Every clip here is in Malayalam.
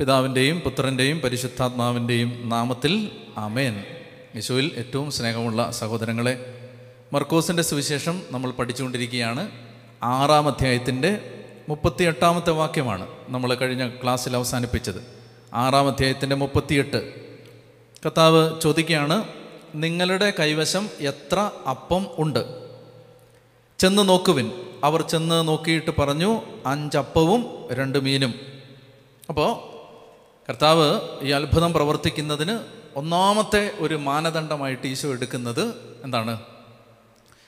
പിതാവിന്റെയും പുത്രന്റെയും പരിശുദ്ധാത്മാവിന്റെയും നാമത്തിൽ അമേൻ യേശുവിൽ ഏറ്റവും സ്നേഹമുള്ള സഹോദരങ്ങളെ മർക്കോസിന്റെ സുവിശേഷം നമ്മൾ പഠിച്ചുകൊണ്ടിരിക്കുകയാണ്. ആറാം അധ്യായത്തിന്റെ മുപ്പത്തി എട്ടാമത്തെ വാക്യമാണ് നമ്മൾ കഴിഞ്ഞ ക്ലാസ്സിൽ അവസാനിപ്പിച്ചത്. ആറാം അധ്യായത്തിന്റെ മുപ്പത്തിയെട്ട്. കർത്താവ് ചോദിക്കുകയാണ് നിങ്ങളുടെ കൈവശം എത്ര അപ്പം ഉണ്ട്? ചെന്ന് നോക്കുവിൻ. അവർ ചെന്ന് നോക്കിയിട്ട് പറഞ്ഞു അഞ്ചപ്പവും രണ്ട് മീനും. അപ്പോൾ കർത്താവ് ഈ അത്ഭുതം പ്രവർത്തിക്കുന്നതിന് ഒന്നാമത്തെ ഒരു മാനദണ്ഡമായിട്ട് ഈശോ എടുക്കുന്നത് എന്താണ്?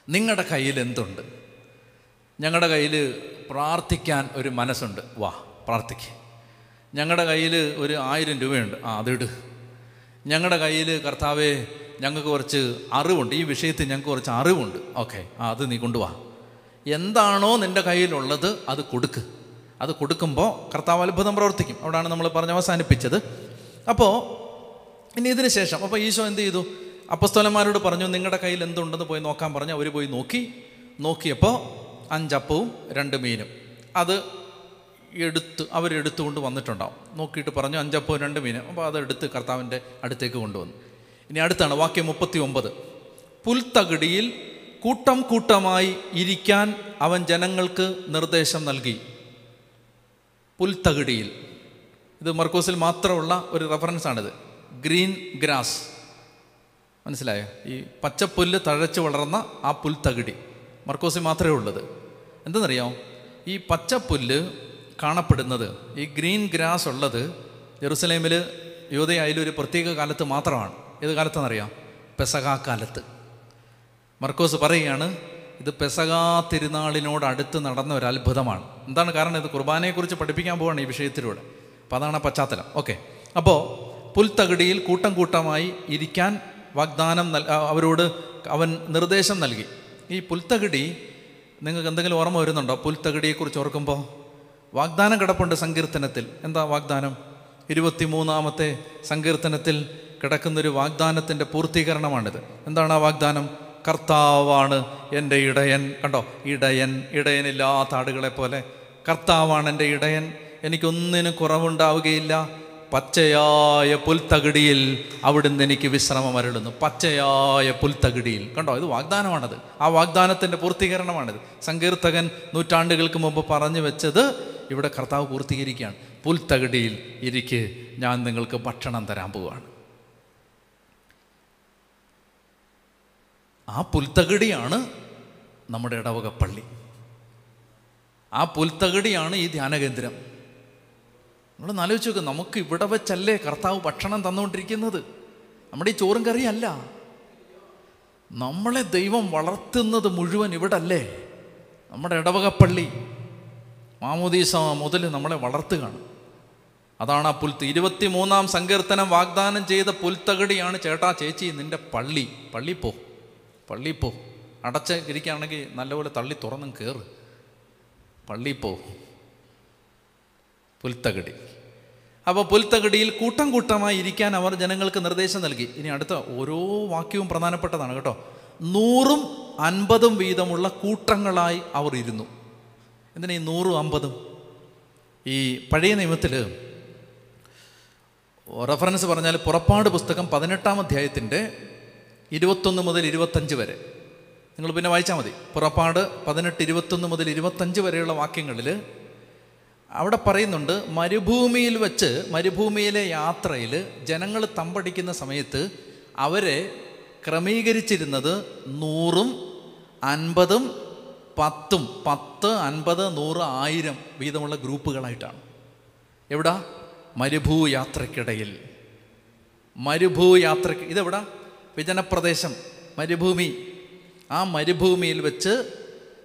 നിങ്ങളുടെ കയ്യിൽ എന്തുണ്ട്? ഞങ്ങളുടെ കയ്യിൽ പ്രാർത്ഥിക്കാൻ ഒരു മനസ്സുണ്ട്. വാ പ്രാർത്ഥിക്കുക ഞങ്ങളുടെ കയ്യിൽ ഒരു ആയിരം രൂപയുണ്ട്. ആ അതിട് ഞങ്ങളുടെ കയ്യിൽ കർത്താവെ ഞങ്ങൾക്ക് കുറച്ച് അറിവുണ്ട്. ഈ വിഷയത്തിൽ ഞങ്ങൾക്ക് കുറച്ച് അറിവുണ്ട്. ഓക്കെ ആ അത് നീ കൊണ്ടുവാ. എന്താണോ നിന്റെ കയ്യിലുള്ളത് അത് കൊടുക്ക്. അത് കൊടുക്കുമ്പോൾ കർത്താവ് അത്ഭുതം പ്രവർത്തിക്കും. അവിടെയാണ് നമ്മൾ പറഞ്ഞ് അവസാനിപ്പിച്ചത്. അപ്പോൾ ഇനി ഇതിന് ശേഷം അപ്പോൾ ഈശോ എന്ത് ചെയ്തു? അപ്പസ്തോലന്മാരോട് പറഞ്ഞു നിങ്ങളുടെ കയ്യിൽ എന്തുണ്ടെന്ന് പോയി നോക്കാൻ പറഞ്ഞു അവർ പോയി നോക്കി. നോക്കിയപ്പോൾ അഞ്ചപ്പവും രണ്ട് മീനും. അത് എടുത്ത് അവരെടുത്തുകൊണ്ട് വന്നിട്ടുണ്ടാവും. നോക്കിയിട്ട് പറഞ്ഞു അഞ്ചപ്പവും രണ്ട് മീനും. അപ്പോൾ അതെടുത്ത് കർത്താവിന്റെ അടുത്തേക്ക് കൊണ്ടുവന്നു. ഇനി അടുത്താണ് വാക്യം മുപ്പത്തി ഒമ്പത് പുൽത്തകിടിയിൽ കൂട്ടം കൂട്ടമായി ഇരിക്കാൻ അവൻ ജനങ്ങൾക്ക് നിർദ്ദേശം നൽകി. പുൽത്തകിടിയിൽ. ഇത് മർക്കോസിൽ മാത്രമുള്ള ഒരു റെഫറൻസാണിത് ഗ്രീൻ ഗ്രാസ്. മനസ്സിലായോ? ഈ പച്ചപ്പുല്ല് തഴച്ച് വളർന്ന ആ പുൽത്തകിടി. മർക്കോസിൽ മാത്രമേ ഉള്ളത്. എന്തെന്നറിയാമോ ഈ പച്ചപ്പുല്ല് കാണപ്പെടുന്നത് ഈ ഗ്രീൻ ഗ്രാസ് ഉള്ളത് ജെറുസലേമിൽ യോധയായാലും ഒരു പ്രത്യേക കാലത്ത് മാത്രമാണ്. ഏത് കാലത്തെന്നറിയാം പെസകാ കാലത്ത്. മർക്കോസ് പറയുകയാണ് ഇത് പെസകാ തിരുനാളിനോട് അടുത്ത് നടന്ന ഒരു അത്ഭുതമാണ്. എന്താണ് കാരണം? ഇത് കുർബാനയെക്കുറിച്ച് പഠിപ്പിക്കാൻ പോവാണ് ഈ വിഷയത്തിലൂടെ. അപ്പോൾ അതാണ് പശ്ചാത്തലം. ഓക്കെ. അപ്പോൾ പുൽത്തകിടിയിൽ കൂട്ടം കൂട്ടമായി ഇരിക്കാൻ വാഗ്ദാനം നൽ അവരോട് അവൻ നിർദ്ദേശം നൽകി. ഈ പുൽത്തകിടി നിങ്ങൾക്ക് എന്തെങ്കിലും ഓർമ്മ വരുന്നുണ്ടോ? പുൽത്തകിടിയെക്കുറിച്ച് ഓർക്കുമ്പോൾ വാഗ്ദാനം കിടപ്പുണ്ട് സങ്കീർത്തനത്തിൽ. എന്താ വാഗ്ദാനം? ഇരുപത്തിമൂന്നാമത്തെ സങ്കീർത്തനത്തിൽ കിടക്കുന്നൊരു വാഗ്ദാനത്തിന്റെ പൂർത്തീകരണമാണിത്. എന്താണ് ആ വാഗ്ദാനം? കർത്താവാണ് എന്റെ ഇടയൻ. കണ്ടോ? ഇടയൻ ഇടയനില്ലാത്ത ആടുകളെ പോലെ കർത്താവാണ് എന്റെ ഇടയൻ. എനിക്കൊന്നിനും കുറവുണ്ടാവുകയില്ല. പച്ചയായ പുൽത്തകിടിയിൽ അവിടുന്ന് എനിക്ക് വിശ്രമം അരുളുന്നു. പച്ചയായ പുൽത്തകിടിയിൽ. കണ്ടോ? ഇത് വാഗ്ദാനമാണത്. ആ വാഗ്ദാനത്തിന്റെ പൂർത്തീകരണമാണിത്. സങ്കീർത്തകൻ നൂറ്റാണ്ടുകൾക്ക് മുമ്പ് പറഞ്ഞു വെച്ചത് ഇവിടെ കർത്താവ് പൂർത്തീകരിക്കുകയാണ്. പുൽത്തകിടിയിൽ ഇരിക്ക് ഞാൻ നിങ്ങൾക്ക് ഭക്ഷണം തരാൻ പോവുകയാണ് ആ പുൽത്തകിടിയാണ് നമ്മുടെ ഇടവക പള്ളി ആ പുൽത്തകിടിയാണ് ഈ ധ്യാനകേന്ദ്രം നമ്മൾ ആലോചിച്ച് നോക്കുക നമുക്ക് ഇവിടെ വെച്ചല്ലേ കർത്താവ് ഭക്ഷണം തന്നുകൊണ്ടിരിക്കുന്നത്? നമ്മുടെ ഈ ചോറും കറിയല്ല നമ്മളെ ദൈവം വളർത്തുന്നത് മുഴുവൻ ഇവിടെ അല്ലേ നമ്മുടെ പള്ളി മാമോദീസ മുതൽ നമ്മളെ വളർത്തുകയാണ്. അതാണ് ആ പുൽത്ത്. ഇരുപത്തി മൂന്നാം സങ്കീർത്തനം വാഗ്ദാനം ചെയ്ത പുൽത്തകടിയാണ് ചേട്ടാ ചേച്ചി നിന്റെ പള്ളി. പള്ളി പോ. പള്ളി പോ അടച്ച് ഇരിക്കുകയാണെങ്കിൽ നല്ലപോലെ തള്ളി തുറന്നും കയറ് പള്ളി പോ പുൽത്തകടി. അപ്പോൾ പുൽത്തകടിയിൽ കൂട്ടം കൂട്ടമായി ഇരിക്കാൻ അവർ ജനങ്ങൾക്ക് നിർദ്ദേശം നൽകി. ഇനി അടുത്ത ഓരോ വാക്യവും പ്രധാനപ്പെട്ടതാണ് കേട്ടോ. നൂറും അൻപതും വീതമുള്ള കൂട്ടങ്ങളായി അവർ ഇരുന്നു. എന്തിനാ ഈ നൂറും അമ്പതും ഈ പഴയ നിയമത്തിൽ റെഫറൻസ് പറഞ്ഞാൽ പുറപ്പാട് പുസ്തകം പതിനെട്ടാം അധ്യായത്തിന്റെ ഇരുപത്തൊന്ന് മുതൽ ഇരുപത്തഞ്ച് വരെ. നിങ്ങൾ പിന്നെ വായിച്ചാൽ മതി. പുറപ്പാട് പതിനെട്ട് ഇരുപത്തൊന്ന് മുതൽ ഇരുപത്തഞ്ച് വരെയുള്ള വാക്യങ്ങളിൽ അവിടെ പറയുന്നുണ്ട് മരുഭൂമിയിൽ വെച്ച് മരുഭൂമിയിലെ യാത്രയിൽ ജനങ്ങൾ തമ്പടിക്കുന്ന സമയത്ത് അവരെ ക്രമീകരിച്ചിരുന്നത് നൂറും അൻപതും പത്തും പത്ത് അൻപത് നൂറ് ആയിരം വീതമുള്ള ഗ്രൂപ്പുകളായിട്ടാണ്. എവിടാ? മരുഭൂ യാത്രക്കിടയിൽ മരുഭൂ യാത്രയ്ക്ക് ഇതെവിടാ? വിജനപ്രദേശം മരുഭൂമി. ആ മരുഭൂമിയിൽ വെച്ച്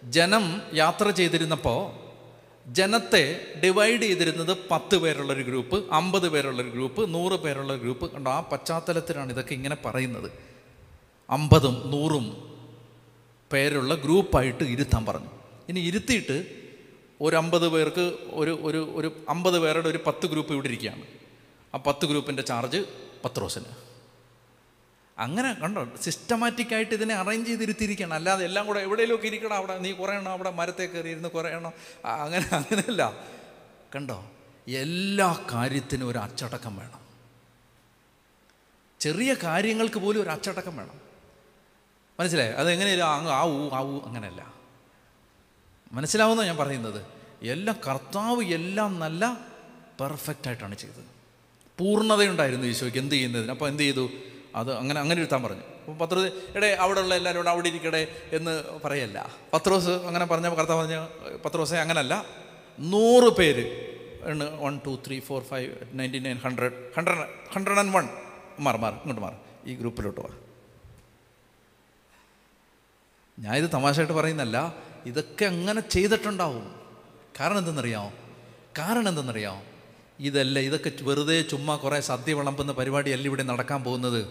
ജനം യാത്ര ചെയ്തിരുന്നപ്പോൾ ജനത്തെ ഡിവൈഡ് ചെയ്തിരുന്നത് പത്ത് പേരുള്ളൊരു ഗ്രൂപ്പ് അമ്പത് പേരുള്ളൊരു ഗ്രൂപ്പ് നൂറ് പേരുള്ളൊരു ഗ്രൂപ്പ്. കണ്ടോ ആ പശ്ചാത്തലത്തിലാണ് ഇതൊക്കെ ഇങ്ങനെ പറയുന്നത്. അമ്പതും നൂറും പേരുള്ള ഗ്രൂപ്പായിട്ട് ഇരുത്താൻ പറഞ്ഞു. ഇനി ഇരുത്തിയിട്ട് ഒരു അമ്പത് പേർക്ക് ഒരു ഒരു ഒരു അമ്പത് പേരുടെ ഒരു പത്ത് ഗ്രൂപ്പ് ഇവിടെ ഇരിക്കുകയാണ്. ആ പത്ത് ഗ്രൂപ്പിന്റെ ചാർജ് പത്രോസിന് അങ്ങനെ കണ്ടോ? സിസ്റ്റമാറ്റിക്കായിട്ട് ഇതിനെ അറേഞ്ച് ചെയ്തിരുത്തിയിരിക്കണം. അല്ലാതെ എല്ലാം കൂടെ എവിടെയെങ്കിലുമൊക്കെ ഇരിക്കണം. അവിടെ നീ കുറേ എണ്ണം അവിടെ മരത്തെ കയറി ഇരുന്ന് കുറേ എണ്ണം. അങ്ങനെ അങ്ങനെയല്ല. കണ്ടോ? എല്ലാ കാര്യത്തിനും ഒരു അച്ചടക്കം വേണം. ചെറിയ കാര്യങ്ങൾക്ക് പോലും ഒരു അച്ചടക്കം വേണം. മനസ്സിലായി? അതെങ്ങനെയല്ല അങ്ങ് ആ ഊ ആ ഊ അങ്ങനെയല്ല. മനസ്സിലാവുന്ന ഞാൻ പറയുന്നത്. എല്ലാം കർത്താവ് എല്ലാം നല്ല പെർഫെക്റ്റ് ആയിട്ടാണ് ചെയ്തത്. പൂർണതയുണ്ടായിരുന്നു ഈശോയ്ക്ക്. എന്ത് ചെയ്യുന്നതിന്? അപ്പോൾ എന്ത് ചെയ്തു? അത് അങ്ങനെ അങ്ങനെ ഇരുത്താൻ പറഞ്ഞു. അപ്പോൾ പത്രോസ് എടേ അവിടെ എല്ലാവരും കൂടെ അവിടെ ഇരിക്കട്ടെ എന്ന് പറയല്ല. പത്രോസ് അങ്ങനെ പറഞ്ഞ കർത്താവ് പറഞ്ഞ പത്രോസെ അങ്ങനല്ല. നൂറ് പേര് one two three four five ninety nine hundred hundred hundred and one മാറി മാറി ഇങ്ങോട്ട് മാറി. ഈ ഗ്രൂപ്പിലോട്ട് വാ ഞാൻ ഇത് തമാശയായിട്ട് പറയുന്നല്ല ഇതൊക്കെ അങ്ങനെ ചെയ്തിട്ടുണ്ടാവും. കാരണം എന്തെന്നറിയാമോ? കാരണം എന്തെന്നറിയാമോ? ഇതല്ല ഇതൊക്കെ വെറുതെ ചുമ്മാ കുറേ സദ്യ വിളമ്പുന്ന പരിപാടിയല്ല ഇവിടെ നടക്കാൻ പോകുന്നത്?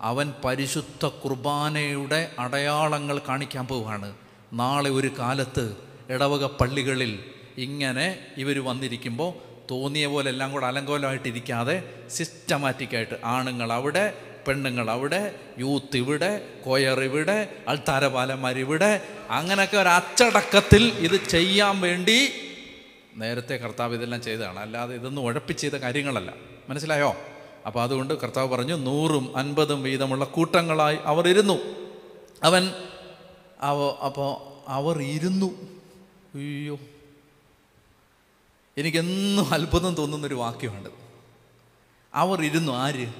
അവൻ പരിശുദ്ധ കുർബാനയുടെ അടയാളങ്ങൾ കാണിക്കാൻ പോവുകയാണ്. നാളെ ഒരു കാലത്ത് ഇടവക പള്ളികളിൽ ഇങ്ങനെ ഇവർ വന്നിരിക്കുമ്പോൾ തോന്നിയ പോലെ എല്ലാം കൂടെ അലങ്കോലമായിട്ടിരിക്കാതെ സിസ്റ്റമാറ്റിക്കായിട്ട് ആണുങ്ങൾ അവിടെ പെണ്ണുങ്ങൾ അവിടെ യൂത്ത് ഇവിടെ കൊയർ ഇവിടെ അൾത്താരപാലന്മാർ ഇവിടെ. അങ്ങനെയൊക്കെ ഒരു അച്ചടക്കത്തിൽ ഇത് ചെയ്യാൻ വേണ്ടി നേരത്തെ കർത്താവ് ഇതെല്ലാം ചെയ്തതാണ്. അല്ലാതെ ഇതൊന്നും ഉഴപ്പിച്ച് ചെയ്ത കാര്യങ്ങളല്ല. മനസ്സിലായോ? അപ്പോൾ അതുകൊണ്ട് കർത്താവ് പറഞ്ഞു നൂറും അൻപതും വീതമുള്ള കൂട്ടങ്ങളായി അവർ ഇരുന്നു. അവൻ അവ അപ്പോൾ അവർ ഇരുന്നു. അയ്യോ. എനിക്കെന്നും അത്ഭുതം തോന്നുന്നൊരു വാക്യമുണ്ട് അവർ ഇരുന്നു. ആര്?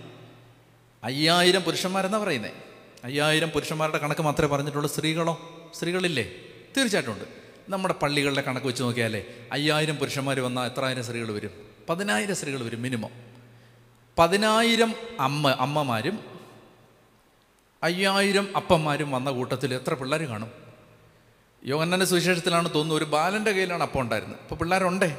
അയ്യായിരം പുരുഷന്മാരെന്നാ പറയുന്നത് അയ്യായിരം പുരുഷന്മാരുടെ കണക്ക് മാത്രമേ പറഞ്ഞിട്ടുള്ളൂ. സ്ത്രീകളോ? സ്ത്രീകളില്ലേ? തീർച്ചയായിട്ടും ഉണ്ട്. നമ്മുടെ പള്ളികളുടെ കണക്ക് വെച്ച് നോക്കിയാലേ അയ്യായിരം പുരുഷന്മാർ വന്നാൽ എത്രായിരം സ്ത്രീകൾ വരും? പതിനായിരം സ്ത്രീകൾ വരും മിനിമം. പതിനായിരം അമ്മ അമ്മമാരും അയ്യായിരം അപ്പന്മാരും വന്ന കൂട്ടത്തിൽ എത്ര പിള്ളേർ കാണും? യോഗന്നന്റെ സുവിശേഷത്തിലാണ് തോന്നുന്നു ഒരു ബാലന്റെ കയ്യിലാണ് അപ്പം ഉണ്ടായിരുന്നത്. അപ്പോൾ പിള്ളേരുണ്ടേ?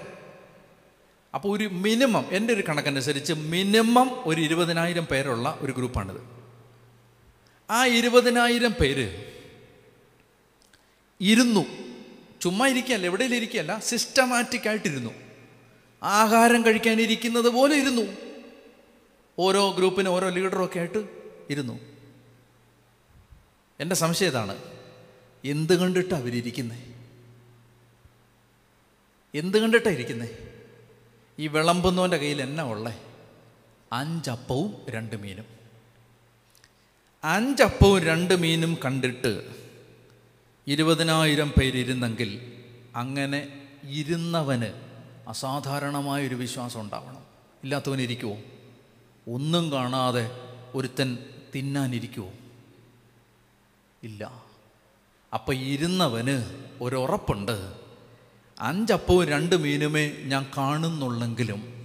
അപ്പോൾ ഒരു മിനിമം എന്റെ ഒരു കണക്കനുസരിച്ച് മിനിമം ഒരു ഇരുപതിനായിരം പേരുള്ള ഒരു ഗ്രൂപ്പാണിത്. ആ ഇരുപതിനായിരം പേര് ഇരുന്നു. ചുമ്മാ ഇരിക്കുകയല്ല എവിടെയും ഇരിക്കുകയല്ല സിസ്റ്റമാറ്റിക് ആയിട്ടിരുന്നു. ആഹാരം കഴിക്കാനിരിക്കുന്നത് പോലെ ഇരുന്നു. ഓരോ ഗ്രൂപ്പിന് ഓരോ ലീഡറും ഒക്കെ ആയിട്ട് ഇരുന്നു. എന്റെ സംശയം ഇതാണ് എന്ത് കണ്ടിട്ടാണ് അവരിയ്ക്കുന്നത് എന്ത് കണ്ടിട്ടാണ് ഇരിക്കുന്നത് ഈ വിളമ്പുന്നവന്റെ കയ്യിൽ എന്നാ ഉള്ളേ? അഞ്ചപ്പവും രണ്ട് മീനും. അഞ്ചപ്പവും രണ്ട് മീനും കണ്ടിട്ട് ഇരുപതിനായിരം പേരിരുന്നെങ്കിൽ അങ്ങനെ ഇരുന്നവന് അസാധാരണമായൊരു വിശ്വാസം ഉണ്ടാവണം. ഇല്ലാത്തവൻ ഇരിക്കുമോ ഒന്നും കാണാതെ ഒരുത്തൻ തിന്നാനിരിക്കുമോ ഇല്ല. അപ്പം ഇരുന്നവന് ഒരുറപ്പുണ്ട്. അഞ്ചപ്പവും രണ്ട് മീനുമേ ഞാൻ കാണുന്നുള്ളെങ്കിലും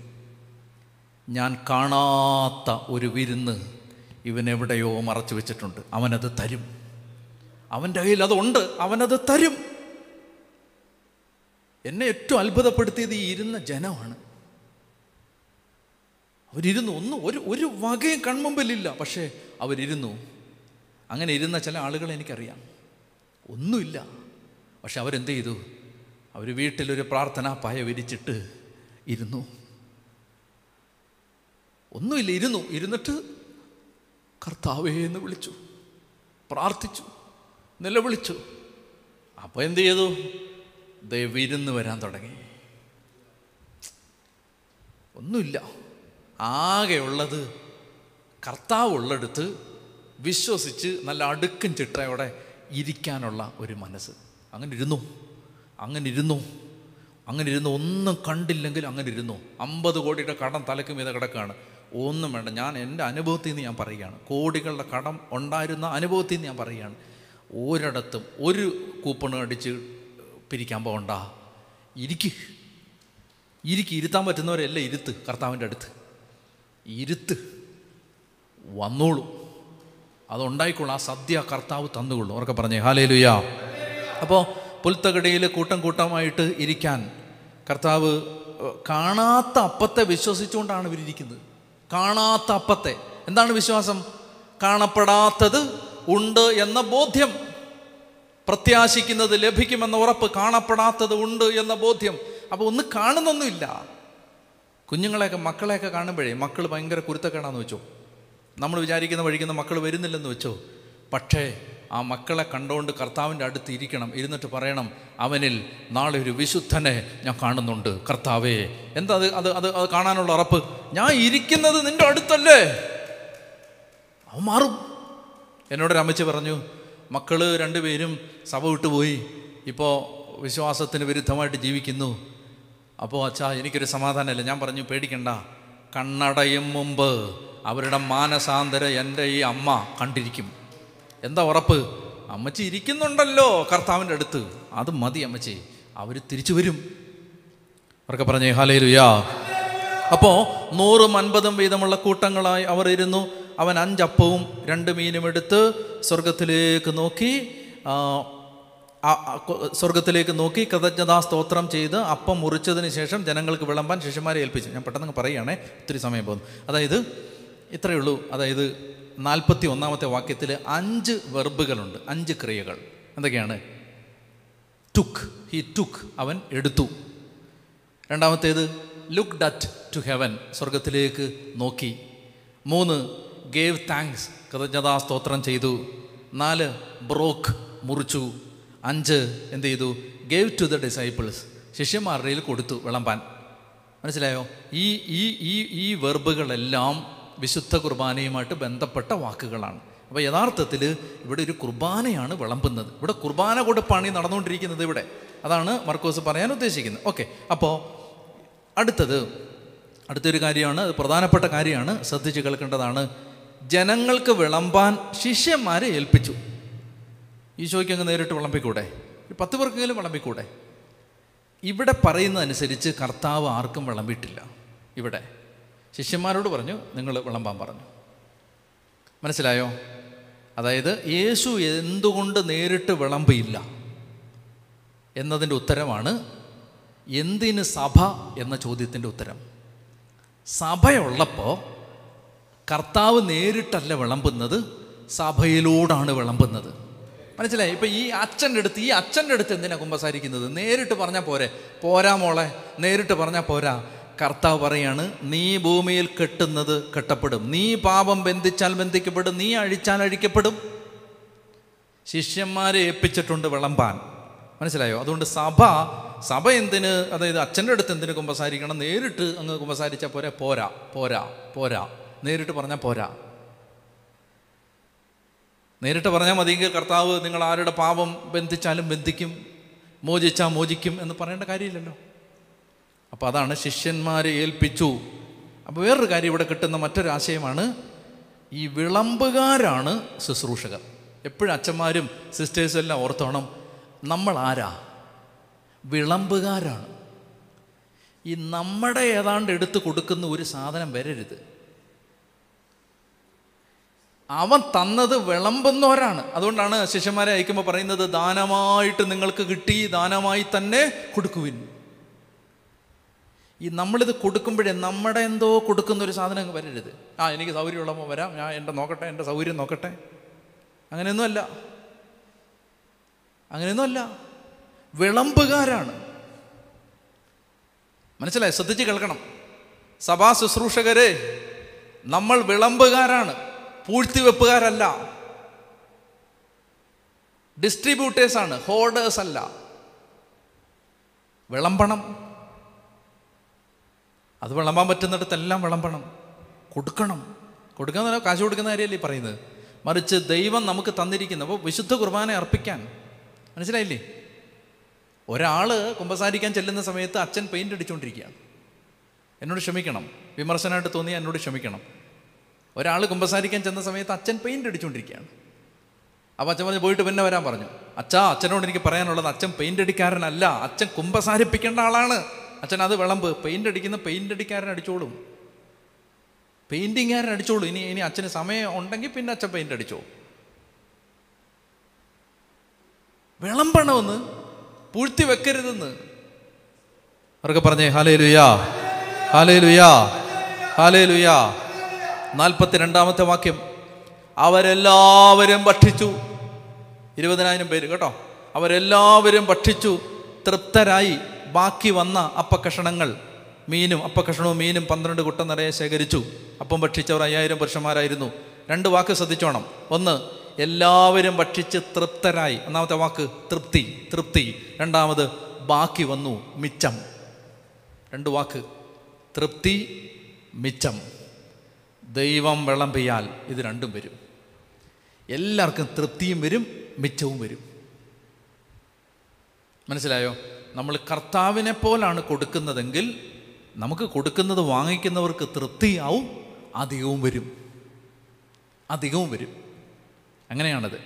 ഞാൻ കാണാത്ത ഒരു വിരുന്ന് ഇവനെവിടെയോ മറച്ചു വെച്ചിട്ടുണ്ട്. അവനത് തരും. അവന്റെ കയ്യിൽ അതുണ്ട്. അവനത് തരും. എന്നെ ഏറ്റവും അത്ഭുതപ്പെടുത്തിയത് ഈ ഇരുന്ന ജനമാണ്. അവരിരുന്നു. ഒന്നും ഒരു ഒരു വകയും കൺമുമ്പിലില്ല. പക്ഷേ അവരിരുന്നു. അങ്ങനെ ഇരുന്ന ചില ആളുകളെ എനിക്കറിയാം. ഒന്നുമില്ല. പക്ഷെ അവരെന്ത് ചെയ്തു? അവർ വീട്ടിലൊരു പ്രാർത്ഥനാ പായ വിരിച്ചിട്ട് ഇരുന്നു. ഒന്നുമില്ല. ഇരുന്നു. ഇരുന്നിട്ട് കർത്താവേ എന്ന് വിളിച്ചു. പ്രാർത്ഥിച്ചു. നിലവിളിച്ചു. അപ്പോൾ എന്ത് ചെയ്തു? ദൈവിരുന്ന് വരാൻ തുടങ്ങി. ഒന്നുമില്ല. ആകെയുള്ളത് കർത്താവ് ഉള്ളെടുത്ത് വിശ്വസിച്ച് നല്ല അടുക്കും ചിട്ടയോടെ ഇരിക്കാനുള്ള ഒരു മനസ്സ്. അങ്ങനെ ഇരുന്നു അങ്ങനെ ഇരുന്നു അങ്ങനെ ഇരുന്നു ഒന്നും കണ്ടില്ലെങ്കിൽ അങ്ങനെ ഇരുന്നു അമ്പത് കോടിയുടെ കടം തലക്ക് മീത കിടക്കുകയാണ്. ഒന്നും വേണ്ട. ഞാൻ എന്റെ അനുഭവത്തിൽ നിന്ന് ഞാൻ പറയുകയാണ്. കോടികളുടെ കടം ഉണ്ടായിരുന്ന അനുഭവത്തിൽ നിന്ന് ഞാൻ പറയുകയാണ്. ഒരിടത്തും ഒരു കൂപ്പൺ അടിച്ച് പിരിക്കാൻ പോകണ്ട. ഇരിക്ക്. ഇരിക്ക്. ഇരുത്താൻ പറ്റുന്നവരെല്ലാം ഇരുത്ത് കർത്താവിന്റെ അടുത്ത്. ഇരുത്ത് വന്നോളൂ. അതുണ്ടായിക്കോളൂ. ആ സദ്യ കർത്താവ് തന്നുകൊള്ളൂ. അവർക്ക് പറഞ്ഞേ ഹാലേ ലുയാ അപ്പോൾ പുൽത്തകടിയിൽ കൂട്ടം കൂട്ടമായിട്ട് ഇരിക്കാൻ കർത്താവ് കാണാത്ത അപ്പത്തെ വിശ്വസിച്ചുകൊണ്ടാണ് ഇവരിയ്ക്കുന്നത് കാണാത്ത അപ്പത്തെ. എന്താണ് വിശ്വാസം? കാണപ്പെടാത്തത് ഉണ്ട് എന്ന ബോധ്യം. പ്രത്യാശിക്കുന്നത് ലഭിക്കുമെന്ന ഉറപ്പ് കാണപ്പെടാത്തത് ഉണ്ട് എന്ന ബോധ്യം. അപ്പോൾ ഒന്ന് കാണുന്നൊന്നുമില്ല. കുഞ്ഞുങ്ങളെയൊക്കെ മക്കളെയൊക്കെ കാണുമ്പോഴേ മക്കൾ ഭയങ്കര കുരുത്തക്കേടാന്ന് വെച്ചോ. നമ്മൾ വിചാരിക്കുന്ന വഴിക്കുന്ന മക്കൾ വരുന്നില്ലെന്ന് വെച്ചോ. പക്ഷേ ആ മക്കളെ കണ്ടുകൊണ്ട് കർത്താവിന്റെ അടുത്ത് ഇരിക്കണം ഇരുന്നിട്ട് പറയണം അവനിൽ നാളെ ഒരു വിശുദ്ധനെ ഞാൻ കാണുന്നുണ്ട് കർത്താവേ. എന്താ അത് അത് അത് അത് കാണാനുള്ള ഉറപ്പ്? ഞാൻ ഇരിക്കുന്നത് നിന്റെ അടുത്തല്ലേ. അവൻ മാറും. എന്നോട് രമച്ച് പറഞ്ഞു മക്കൾ രണ്ടുപേരും സഭ വിട്ടുപോയി. ഇപ്പോൾ വിശ്വാസത്തിന് വിരുദ്ധമായിട്ട് ജീവിക്കുന്നു. അപ്പോൾ അച്ഛാ എനിക്കൊരു സമാധാനമില്ല. ഞാൻ പറഞ്ഞു പേടിക്കണ്ട. കണ്ണടയും മുമ്പ് അവരുടെ മാനസാന്തര എന്റെ ഈ അമ്മ കണ്ടിരിക്കും. എന്താ ഉറപ്പ്? അമ്മച്ചി ഇരിക്കുന്നുണ്ടല്ലോ കർത്താവിന്റെ അടുത്ത്. അത് മതി അമ്മച്ചി അവർ തിരിച്ചു വരും. അവർക്ക് പറഞ്ഞേ ഹാലേ ലുയാ അപ്പോൾ നൂറും അൻപതും വീതമുള്ള കൂട്ടങ്ങളായി അവർ ഇരുന്നു. അവൻ അഞ്ചപ്പവും രണ്ട് മീനും എടുത്ത് സ്വർഗത്തിലേക്ക് നോക്കി. സ്വർഗത്തിലേക്ക് നോക്കി കൃതജ്ഞതാ സ്തോത്രം ചെയ്ത് അപ്പം മുറിച്ചതിന് ശേഷം ജനങ്ങൾക്ക് വിളമ്പാൻ ശിഷ്യന്മാരെ ഏൽപ്പിച്ചു. ഞാൻ പെട്ടെന്ന് പറയുകയാണേ ഒത്തിരി സമയം പോകുന്നു. അതായത് ഇത്രയേ ഉള്ളൂ. അതായത് നാൽപ്പത്തി ഒന്നാമത്തെ വാക്യത്തിൽ അഞ്ച് വെർബുകളുണ്ട് അഞ്ച് ക്രിയകൾ. എന്തൊക്കെയാണ്? ടുക്ക് ഹി ടുക്ക് അവൻ എടുത്തു. രണ്ടാമത്തേത് ലുക്ക് ഡറ്റ് ടു ഹെവൻ സ്വർഗത്തിലേക്ക് നോക്കി. മൂന്ന് ഗേവ് താങ്ക്സ് കൃതജ്ഞതാ സ്തോത്രം ചെയ്തു. നാല് ബ്രോക്ക് മുറിച്ചു. അഞ്ച് എന്ത് ചെയ്തു? ഗേവ് ടു ദ ഡിസൈപ്പിൾസ് ശിഷ്യന്മാരുടെ കൊടുത്തു വിളമ്പാൻ. മനസ്സിലായോ? ഈ ഈ ഈ ഈ വെർബുകളെല്ലാം വിശുദ്ധ കുർബാനയുമായിട്ട് ബന്ധപ്പെട്ട വാക്കുകളാണ്. അപ്പോൾ യഥാർത്ഥത്തിൽ ഇവിടെ ഒരു കുർബാനയാണ് വിളമ്പുന്നത്. ഇവിടെ കുർബാന കൊടുപ്പാണ് ഈ നടന്നുകൊണ്ടിരിക്കുന്നത് ഇവിടെ. അതാണ് മർക്കോസ് പറയാൻ ഉദ്ദേശിക്കുന്നത്. ഓക്കെ അപ്പോൾ അടുത്തത് അടുത്തൊരു കാര്യമാണ് അത് പ്രധാനപ്പെട്ട കാര്യമാണ്. ശ്രദ്ധിച്ച് കേൾക്കേണ്ടതാണ്. ജനങ്ങൾക്ക് വിളമ്പാൻ ശിഷ്യന്മാരെ ഏൽപ്പിച്ചു. ഈശോയ്ക്ക് അങ്ങ് നേരിട്ട് വിളമ്പിക്കൂടെ? പത്ത് പേർക്കെങ്കിലും വിളമ്പിക്കൂടെ? ഇവിടെ പറയുന്നതനുസരിച്ച് കർത്താവ് ആർക്കും വിളമ്പിയിട്ടില്ല. ഇവിടെ. ശിഷ്യന്മാരോട് പറഞ്ഞു നിങ്ങൾ വിളമ്പാൻ പറഞ്ഞു. മനസ്സിലായോ? അതായത് യേശു എന്തുകൊണ്ട് നേരിട്ട് വിളമ്പിയില്ല? എന്നതിന്റെ ഉത്തരമാണ് എന്തിന് സഭ? എന്ന ചോദ്യത്തിന്റെ ഉത്തരം. സഭയുള്ളപ്പോൾ കർത്താവ് നേരിട്ടല്ല വിളമ്പുന്നത് സഭയിലൂടാണ് വിളമ്പുന്നത്. മനസ്സിലായി? ഇപ്പം ഈ അച്ഛന്റെ അടുത്ത് ഈ അച്ഛന്റെ അടുത്ത് എന്തിനാ കുമ്പസാരിക്കുന്നത്? നേരിട്ട് പറഞ്ഞാൽ പോരെ. പോരാ മോളെ നേരിട്ട് പറഞ്ഞാൽ പോരാ. കർത്താവ് പറയാണ് നീ ഭൂമിയിൽ കെട്ടുന്നത് കെട്ടപ്പെടും. നീ പാപം ബന്ധിച്ചാൽ ബന്ധിക്കപ്പെടും. നീ അഴിച്ചാൽ അഴിക്കപ്പെടും. ശിഷ്യന്മാരെ ഏൽപ്പിച്ചിട്ടുണ്ട് വിളമ്പാൻ. മനസ്സിലായോ? അതുകൊണ്ട് സഭ സഭ എന്തിന് അതായത് അച്ഛന്റെ അടുത്ത് എന്തിന് കുമ്പസാരിക്കണം? നേരിട്ട് അങ്ങ് കുമ്പസാരിച്ചാൽ പോരെ. പോരാ പോരാ പോരാ. നേരിട്ട് പറഞ്ഞാൽ പോരാ. നേരിട്ട് പറഞ്ഞാൽ മതിയെങ്കിൽ കർത്താവ് നിങ്ങൾ ആരുടെ പാപം ബന്ധിച്ചാലും ബന്ധിക്കും മോചിച്ചാൽ മോചിക്കും എന്ന് പറയേണ്ട കാര്യമില്ലല്ലോ. അപ്പോൾ അതാണ് ശിഷ്യന്മാരെ ഏൽപ്പിച്ചു. അപ്പോൾ വേറൊരു കാര്യം ഇവിടെ കിട്ടുന്ന മറ്റൊരു ആശയമാണ് ഈ വിളമ്പുകാരാണ് ശുശ്രൂഷകർ. എപ്പോഴും അച്ഛന്മാരും സിസ്റ്റേഴ്സും എല്ലാം ഓർത്തോണം നമ്മൾ ആരാ? വിളമ്പുകാരാണ്. ഈ നമ്മുടെ ഏതാണ്ട് എടുത്ത് കൊടുക്കുന്ന ഒരു സാധനം വരരുത്. അവൻ തന്നത് വിളമ്പുന്നവരാണ്. അതുകൊണ്ടാണ് ശിഷ്യന്മാരെ അയക്കുമ്പോൾ പറയുന്നത് ദാനമായിട്ട് നിങ്ങൾക്ക് കിട്ടി ദാനമായി തന്നെ കൊടുക്കുവിൻ. ഈ നമ്മളിത് കൊടുക്കുമ്പോഴേ നമ്മുടെ എന്തോ കൊടുക്കുന്ന ഒരു സാധനം അങ്ങ് വരരുത്. ആ എനിക്ക് സൗകര്യമുള്ളപ്പോൾ വരാം. ഞാൻ എന്റെ നോക്കട്ടെ എന്റെ സൗകര്യം നോക്കട്ടെ. അങ്ങനെയൊന്നുമല്ല. അങ്ങനെയൊന്നുമല്ല. വിളമ്പുകാരാണ്. മനസ്സിലായി? ശ്രദ്ധിച്ച് കേൾക്കണം. സഭാ ശുശ്രൂഷകരെ നമ്മൾ വിളമ്പുകാരാണ്. പൂഴ്ത്തിവെപ്പുകാരല്ല. ഡിസ്ട്രിബ്യൂട്ടേഴ്സാണ് ഹോർഡേഴ്സ് അല്ല. വിളമ്പണം. അത് വിളമ്പാൻ പറ്റുന്നിടത്തെല്ലാം വിളമ്പണം. കൊടുക്കണം. കൊടുക്കാന്ന് കാശ് കൊടുക്കുന്ന കാര്യമല്ലേ പറയുന്നത്? മറിച്ച് ദൈവം നമുക്ക് തന്നിരിക്കുന്നു അപ്പോൾ വിശുദ്ധ കുർബാന അർപ്പിക്കാൻ. മനസ്സിലായില്ലേ? ഒരാൾ കുമ്പസാരിക്കാൻ ചെല്ലുന്ന സമയത്ത് അച്ഛൻ പെയിന്റ് അടിച്ചുകൊണ്ടിരിക്കുകയാണ് എന്നോട് ക്ഷമിക്കണം. വിമർശനമായിട്ട് തോന്നി എന്നോട് ക്ഷമിക്കണം. ഒരാൾ കുമ്പസാരിക്കാൻ ചെന്ന സമയത്ത് അച്ഛൻ പെയിന്റ് അടിച്ചുകൊണ്ടിരിക്കുകയാണ് അപ്പോൾ അച്ഛൻ പറഞ്ഞു പോയിട്ട് പിന്നെ വരാൻ പറഞ്ഞു. അച്ഛാ അച്ഛനോട് എനിക്ക് പറയാനുള്ളത് അച്ഛൻ പെയിന്റ് അടിക്കാരനല്ല. അച്ഛൻ കുമ്പസാരിപ്പിക്കേണ്ട ആളാണ്. അച്ഛൻ അത് വിളമ്പ്. പെയിന്റ് അടിക്കുന്ന പെയിന്റ് അടിക്കാരൻ അടിച്ചോളും. പെയിന്റിങ്ങുകാരൻ അടിച്ചോളൂ. ഇനി ഇനി അച്ഛന് സമയം ഉണ്ടെങ്കിൽ പിന്നെ അച്ഛൻ പെയിന്റ് അടിച്ചോ വിളമ്പണമെന്ന്? പൂഴ്ത്തി വെക്കരുതെന്ന്? അവർക്ക് പറഞ്ഞേ ഹാലേ ലുയാ ഹാലേ ലുയാ ഹാലേ ലുയാ നാൽപ്പത്തി രണ്ടാമത്തെ വാക്യം. അവരെല്ലാവരും ഭക്ഷിച്ചു. ഇരുപതിനായിരം പേര് കേട്ടോ. അവരെല്ലാവരും ഭക്ഷിച്ചു. തൃപ്തരായി. ബാക്കി വന്ന അപ്പക്കഷണങ്ങൾ. മീനും അപ്പക്കഷണവും മീനും പന്ത്രണ്ട് കുട്ട നിറയെ ശേഖരിച്ചു. അപ്പം ഭക്ഷിച്ചവർ അയ്യായിരം പുരുഷന്മാരായിരുന്നു. രണ്ട് വാക്ക് ശ്രദ്ധിച്ചോണം. ഒന്ന് എല്ലാവരും ഭക്ഷിച്ച് തൃപ്തരായി. ഒന്നാമത്തെ വാക്ക് തൃപ്തി തൃപ്തി. രണ്ടാമത് ബാക്കി വന്നു മിച്ചം. രണ്ട് വാക്ക് തൃപ്തി മിച്ചം. ദൈവം വെള്ളം പെയ്യാൽ ഇത് രണ്ടും വരും. എല്ലാവർക്കും തൃപ്തിയും വരും മിച്ചവും വരും. മനസ്സിലായോ? നമ്മൾ കർത്താവിനെ പോലാണ് കൊടുക്കുന്നതെങ്കിൽ നമുക്ക് കൊടുക്കുന്നത് വാങ്ങിക്കുന്നവർക്ക് തൃപ്തിയാവും അധികവും വരും. അധികവും വരും. അങ്ങനെയാണത്.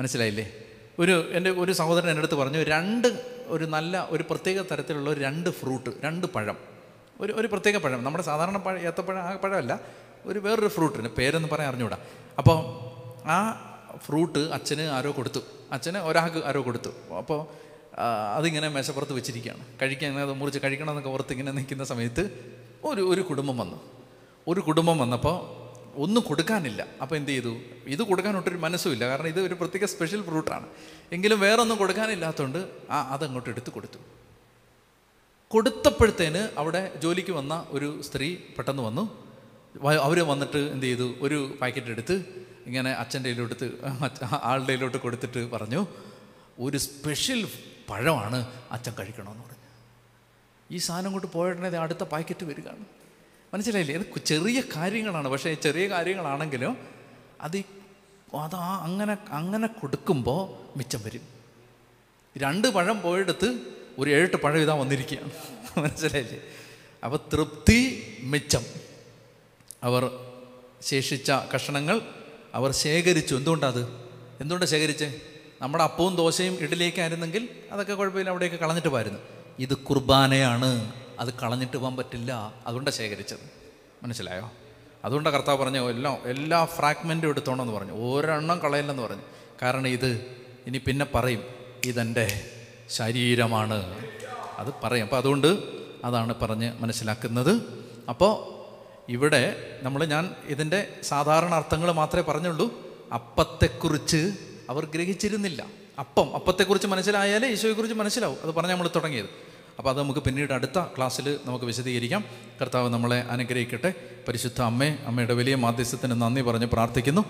മനസ്സിലായില്ലേ? ഒരു എന്റെ ഒരു സഹോദരൻ എന്റെ അടുത്ത് പറഞ്ഞു രണ്ട് ഒരു നല്ല ഒരു പ്രത്യേക തരത്തിലുള്ള രണ്ട് ഫ്രൂട്ട് രണ്ട് പഴം. ഒരു ഒരു പ്രത്യേക പഴം. നമ്മുടെ സാധാരണ പഴം ഏത്തപ്പഴം ആ പഴമല്ല. ഒരു വേറൊരു ഫ്രൂട്ടിന് പേരെന്ന് പറയാൻ അറിഞ്ഞൂടാ. അപ്പോൾ ആ ഫ്രൂട്ട് അച്ഛന് ആരോ കൊടുത്തു. അച്ഛന് ഒരാൾക്ക് ആരോ കൊടുത്തു. അപ്പോൾ അതിങ്ങനെ മേശപ്പുറത്ത് വെച്ചിരിക്കുകയാണ്. കഴിക്കാൻ അത് മുറിച്ച് കഴിക്കണം എന്നൊക്കെ ഓർത്ത് ഇങ്ങനെ നിൽക്കുന്ന സമയത്ത് ഒരു ഒരു കുടുംബം വന്നു. ഒരു കുടുംബം വന്നപ്പോൾ ഒന്നും കൊടുക്കാനില്ല. അപ്പോൾ എന്ത് ചെയ്തു? ഇത് കൊടുക്കാൻ ഒട്ടൊരു മനസ്സുമില്ല കാരണം ഇത് ഒരു പ്രത്യേക സ്പെഷ്യൽ ഫ്രൂട്ടാണ് എങ്കിലും വേറെ ഒന്നും കൊടുക്കാനില്ലാത്തതുകൊണ്ട് ആ അതങ്ങോട്ട് എടുത്ത് കൊടുത്തു. കൊടുത്തപ്പോഴത്തേന് അവിടെ ജോലിക്ക് വന്ന ഒരു സ്ത്രീ പെട്ടെന്ന് വന്നു. അവർ വന്നിട്ട് എന്ത് ചെയ്തു? ഒരു പാക്കറ്റ് എടുത്ത് ഇങ്ങനെ അച്ഛന്റെ കയ്യിലോട്ട് ആളുടെ കയ്യിലോട്ട് കൊടുത്തിട്ട് പറഞ്ഞു ഒരു സ്പെഷ്യൽ പഴമാണ് അച്ഛൻ കഴിക്കണമെന്ന് പറഞ്ഞു. ഈ സാധനം കൊണ്ട് പോയിട്ടുണ്ടെങ്കിൽ അടുത്ത പാക്കറ്റ് വരികയാണ്. മനസ്സിലായില്ലേ? ഇത് ചെറിയ കാര്യങ്ങളാണ്. പക്ഷേ ചെറിയ കാര്യങ്ങളാണെങ്കിലും അത് അത് ആ അങ്ങനെ അങ്ങനെ കൊടുക്കുമ്പോൾ മിച്ചം വരും. രണ്ട് പഴം പോയെടുത്ത് ഒരു ഏഴെട്ട് പഴം ഇതാ വന്നിരിക്കുകയാണ്. മനസ്സിലായില്ലേ? അപ്പോൾ തൃപ്തി മിച്ചം. അവർ ശേഷിച്ച കഷണങ്ങൾ അവർ ശേഖരിച്ചു. എന്തുകൊണ്ടത്? എന്തുകൊണ്ടാണ് ശേഖരിച്ച്? നമ്മുടെ അപ്പവും ദോശയും ഇഡലിയൊക്കെ ആയിരുന്നെങ്കിൽ അതൊക്കെ കുഴപ്പമില്ല അവിടെയൊക്കെ കളഞ്ഞിട്ട് പോയിരുന്നു ഇത് കുർബാനയാണ്. അത് കളഞ്ഞിട്ട് പോകാൻ പറ്റില്ല. അതുകൊണ്ടാണ് ശേഖരിച്ചത്. മനസ്സിലായോ? അതുകൊണ്ടാണ് കർത്താവ് പറഞ്ഞു എല്ലാം എല്ലാ ഫ്രാഗ്മെന്റും എടുത്തോണമെന്ന് പറഞ്ഞു. ഒരെണ്ണം കളയില്ലെന്ന് പറഞ്ഞു. കാരണം ഇത് ഇനി പിന്നെ പറയും ഇതെന്റെ ശരീരമാണ്. അത് പറയും. അപ്പോൾ അതുകൊണ്ട് അതാണ് പറഞ്ഞ് മനസ്സിലാക്കുന്നത്. അപ്പോൾ ഇവിടെ നമ്മൾ ഞാൻ ഇതിന്റെ സാധാരണ അർത്ഥങ്ങൾ മാത്രമേ പറഞ്ഞുള്ളൂ. അപ്പത്തെക്കുറിച്ച് അവർ ഗ്രഹിച്ചിരുന്നില്ല. അപ്പം അപ്പത്തെക്കുറിച്ച് മനസ്സിലായാലേ ഈശോയെക്കുറിച്ച് മനസ്സിലാവും. അത് പറഞ്ഞ് നമ്മൾ തുടങ്ങിയത്. അപ്പോൾ അത് നമുക്ക് പിന്നീട് അടുത്ത ക്ലാസ്സിൽ നമുക്ക് വിശദീകരിക്കാം. കർത്താവ് നമ്മളെ അനുഗ്രഹിക്കട്ടെ. പരിശുദ്ധ അമ്മേ അമ്മയുടെ വലിയ മാധ്യസ്ഥത്തിന് നന്ദി പറഞ്ഞ് പ്രാർത്ഥിക്കുന്നു.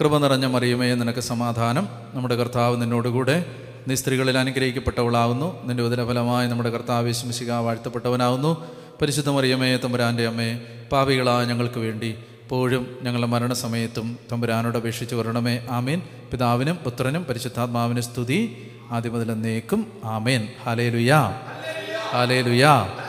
കൃപ നിറഞ്ഞ മറിയുമേ നിനക്ക് സമാധാനം. നമ്മുടെ കർത്താവ് നിന്നോടുകൂടെ നീ സ്ത്രീകളിൽ അനുഗ്രഹിക്കപ്പെട്ടവളാകുന്നു നിന്റെ ഉദരഫലമായി നമ്മുടെ കർത്താവ് വിശ്വസിക വാഴ്ത്തപ്പെട്ടവനാകുന്നു പരിശുദ്ധ മറിയമേ തമ്പുരാന്റെ അമ്മേ പാപികളായ ഞങ്ങൾക്ക് വേണ്ടി ഇപ്പോഴും ഞങ്ങളുടെ മരണസമയത്തും തമ്പുരാനോട് അപേക്ഷിച്ച് വരണമേ. ആമേൻ. പിതാവിനും പുത്രനും പരിശുദ്ധാത്മാവിനും സ്തുതി. ആദ്യം മുതൽ എന്നേക്കും ആമേൻ. ഹാലേ ലുയാ ഹാലേ ലുയാ